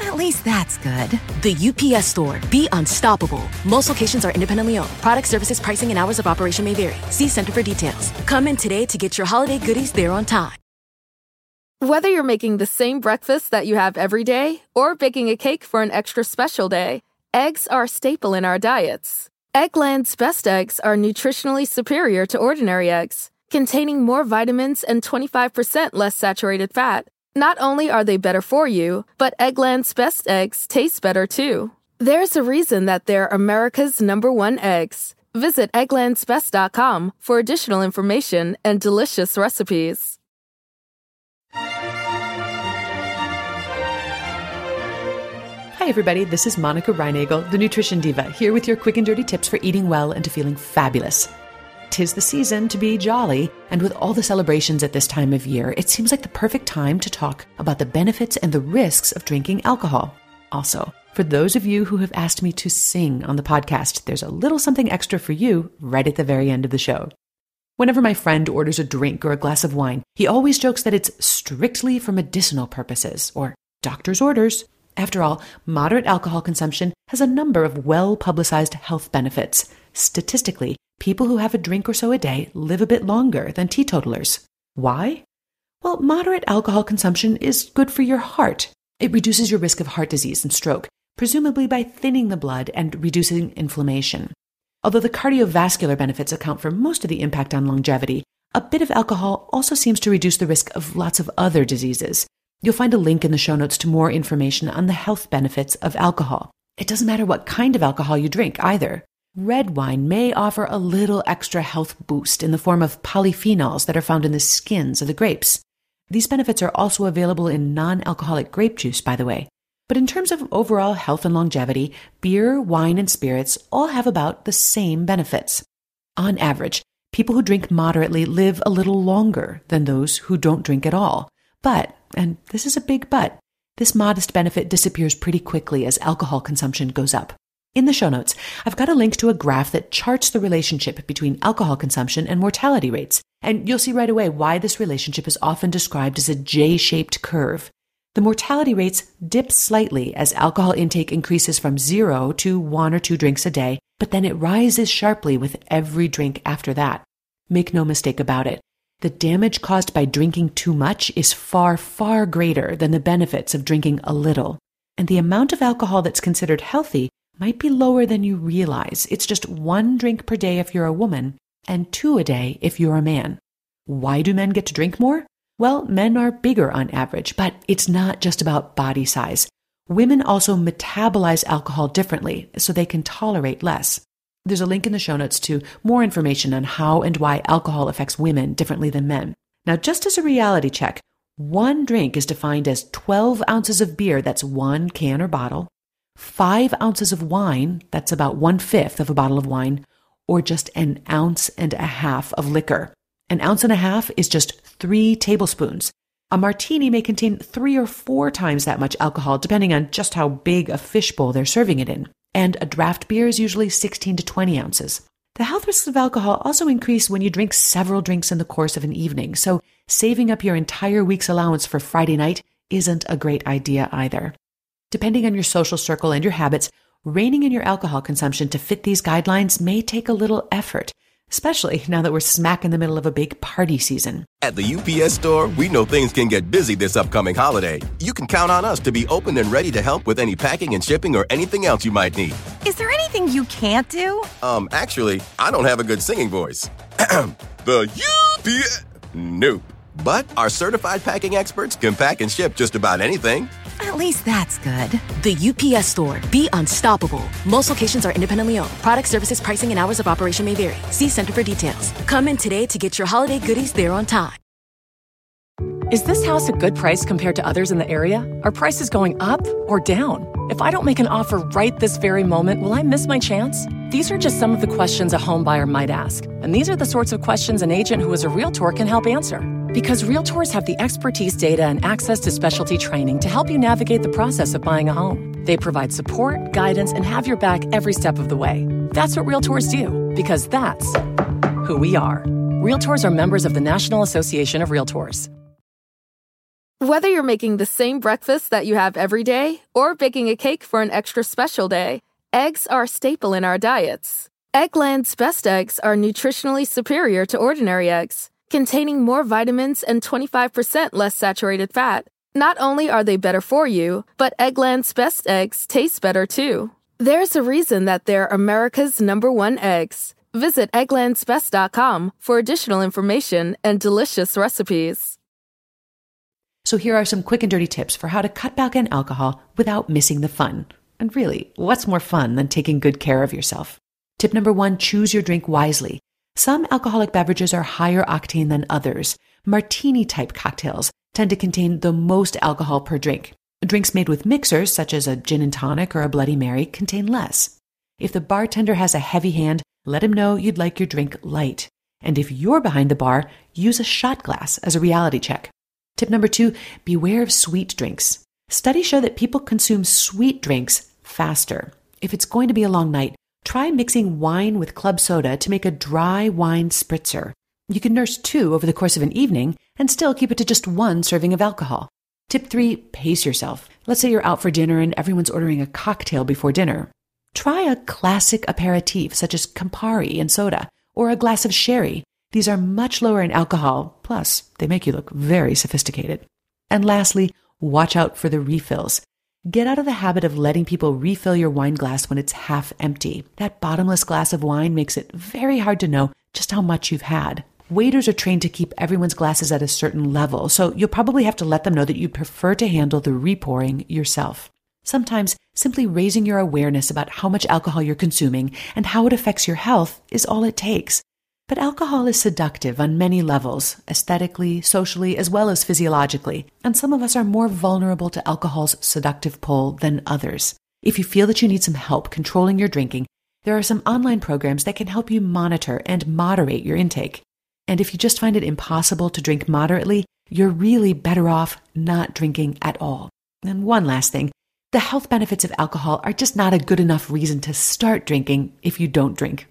At least that's good. The UPS store. Be unstoppable. Most locations are independently owned. Product services, pricing, and hours of operation may vary. See Center for details. Come in today to get your holiday goodies there on time. Whether you're making the same breakfast that you have every day or baking a cake for an extra special day, eggs are a staple in our diets. Eggland's best eggs are nutritionally superior to ordinary eggs, containing more vitamins and 25% less saturated fat. Not only are they better for you, but Eggland's best eggs taste better too. There's a reason that they're America's number one eggs. Visit egglandsbest.com for additional information and delicious recipes. Hi, everybody. This is Monica Reinagel, the Nutrition Diva, here with your quick and dirty tips for eating well and to feeling fabulous. Tis the season to be jolly, and with all the celebrations at this time of year, it seems like the perfect time to talk about the benefits and the risks of drinking alcohol. Also, for those of you who have asked me to sing on the podcast, there's a little something extra for you right at the very end of the show. Whenever my friend orders a drink or a glass of wine, he always jokes that it's strictly for medicinal purposes or doctor's orders. After all, moderate alcohol consumption has a number of well publicized health benefits. Statistically, people who have a drink or so a day live a bit longer than teetotalers. Why? Well, moderate alcohol consumption is good for your heart. It reduces your risk of heart disease and stroke, presumably by thinning the blood and reducing inflammation. Although the cardiovascular benefits account for most of the impact on longevity, a bit of alcohol also seems to reduce the risk of lots of other diseases. You'll find a link in the show notes to more information on the health benefits of alcohol. It doesn't matter what kind of alcohol you drink either. Red wine may offer a little extra health boost in the form of polyphenols that are found in the skins of the grapes. These benefits are also available in non alcoholic grape juice, by the way. But in terms of overall health and longevity, beer, wine, and spirits all have about the same benefits. On average, people who drink moderately live a little longer than those who don't drink at all. But, and this is a big but, this modest benefit disappears pretty quickly as alcohol consumption goes up. In the show notes, I've got a link to a graph that charts the relationship between alcohol consumption and mortality rates. And you'll see right away why this relationship is often described as a J shaped curve. The mortality rates dip slightly as alcohol intake increases from zero to one or two drinks a day, but then it rises sharply with every drink after that. Make no mistake about it. The damage caused by drinking too much is far, far greater than the benefits of drinking a little. And the amount of alcohol that's considered healthy might be lower than you realize. It's just one drink per day if you're a woman and two a day if you're a man. Why do men get to drink more? Well, men are bigger on average, but it's not just about body size. Women also metabolize alcohol differently, so they can tolerate less. There's a link in the show notes to more information on how and why alcohol affects women differently than men. Now, just as a reality check, one drink is defined as 12 ounces of beer, that's one can or bottle, five ounces of wine, that's about one fifth of a bottle of wine, or just an ounce and a half of liquor. An ounce and a half is just three tablespoons. A martini may contain three or four times that much alcohol, depending on just how big a fishbowl they're serving it in. And a draft beer is usually 16 to 20 ounces. The health risks of alcohol also increase when you drink several drinks in the course of an evening, so saving up your entire week's allowance for Friday night isn't a great idea either. Depending on your social circle and your habits, reining in your alcohol consumption to fit these guidelines may take a little effort especially now that we're smack in the middle of a big party season. At the UPS store, we know things can get busy this upcoming holiday. You can count on us to be open and ready to help with any packing and shipping or anything else you might need. Is there anything you can't do? Um, actually, I don't have a good singing voice. the UPS. Nope. But our certified packing experts can pack and ship just about anything. At least that's good. The UPS store. Be unstoppable. Most locations are independently owned. Product services, pricing, and hours of operation may vary. See Center for details. Come in today to get your holiday goodies there on time. Is this house a good price compared to others in the area? Are prices going up or down? If I don't make an offer right this very moment, will I miss my chance? These are just some of the questions a home buyer might ask. And these are the sorts of questions an agent who is a realtor can help answer. Because Realtors have the expertise, data, and access to specialty training to help you navigate the process of buying a home. They provide support, guidance, and have your back every step of the way. That's what Realtors do, because that's who we are. Realtors are members of the National Association of Realtors. Whether you're making the same breakfast that you have every day or baking a cake for an extra special day, eggs are a staple in our diets. Eggland's best eggs are nutritionally superior to ordinary eggs, containing more vitamins and 25% less saturated fat. Not only are they better for you, but Eggland's best eggs taste better too. There's a reason that they're America's number one eggs. Visit egglandsbest.com for additional information and delicious recipes. So, here are some quick and dirty tips for how to cut back on alcohol without missing the fun. And really, what's more fun than taking good care of yourself? Tip number one choose your drink wisely. Some alcoholic beverages are higher octane than others. Martini type cocktails tend to contain the most alcohol per drink. Drinks made with mixers, such as a gin and tonic or a Bloody Mary, contain less. If the bartender has a heavy hand, let him know you'd like your drink light. And if you're behind the bar, use a shot glass as a reality check. Tip number two beware of sweet drinks. Studies show that people consume sweet drinks faster. If it's going to be a long night, try mixing wine with club soda to make a dry wine spritzer. You can nurse two over the course of an evening and still keep it to just one serving of alcohol. Tip three pace yourself. Let's say you're out for dinner and everyone's ordering a cocktail before dinner. Try a classic aperitif such as Campari and soda, or a glass of sherry. These are much lower in alcohol, plus they make you look very sophisticated. And lastly, watch out for the refills. Get out of the habit of letting people refill your wine glass when it's half empty. That bottomless glass of wine makes it very hard to know just how much you've had. Waiters are trained to keep everyone's glasses at a certain level, so you'll probably have to let them know that you prefer to handle the repouring yourself. Sometimes simply raising your awareness about how much alcohol you're consuming and how it affects your health is all it takes. But alcohol is seductive on many levels, aesthetically, socially, as well as physiologically, and some of us are more vulnerable to alcohol's seductive pull than others. If you feel that you need some help controlling your drinking, there are some online programs that can help you monitor and moderate your intake. And if you just find it impossible to drink moderately, you're really better off not drinking at all. And one last thing the health benefits of alcohol are just not a good enough reason to start drinking if you don't drink.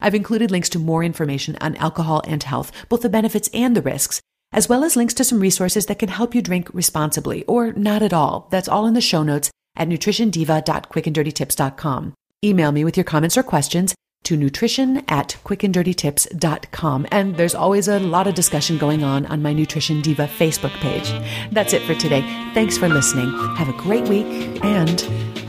I've included links to more information on alcohol and health, both the benefits and the risks, as well as links to some resources that can help you drink responsibly or not at all. That's all in the show notes at nutritiondiva.quickanddirtytips.com. Email me with your comments or questions to nutrition at quickanddirtytips.com. And there's always a lot of discussion going on on my Nutrition Diva Facebook page. That's it for today. Thanks for listening. Have a great week and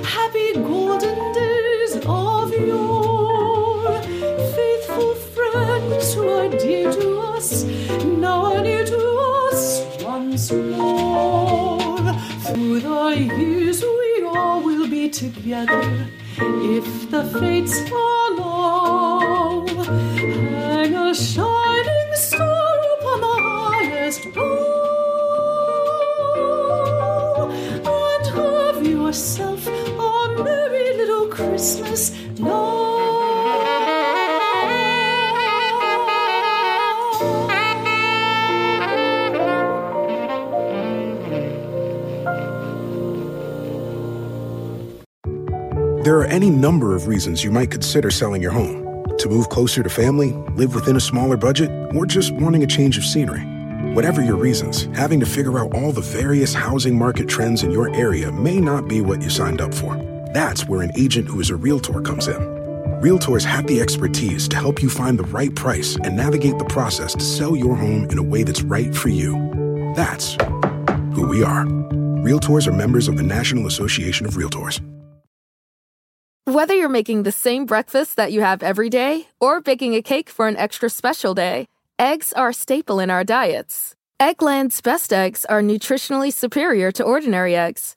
happy golden days of yore. Faithful friends who are dear to us, now are near to us once more. Through the years we all will be together if the fates allow. Hang a shining star upon the highest bough yourself merry little Christmas There are any number of reasons you might consider selling your home. To move closer to family, live within a smaller budget, or just wanting a change of scenery. Whatever your reasons, having to figure out all the various housing market trends in your area may not be what you signed up for. That's where an agent who is a realtor comes in. Realtors have the expertise to help you find the right price and navigate the process to sell your home in a way that's right for you. That's who we are. Realtors are members of the National Association of Realtors. Whether you're making the same breakfast that you have every day or baking a cake for an extra special day, eggs are a staple in our diets. Eggland's best eggs are nutritionally superior to ordinary eggs,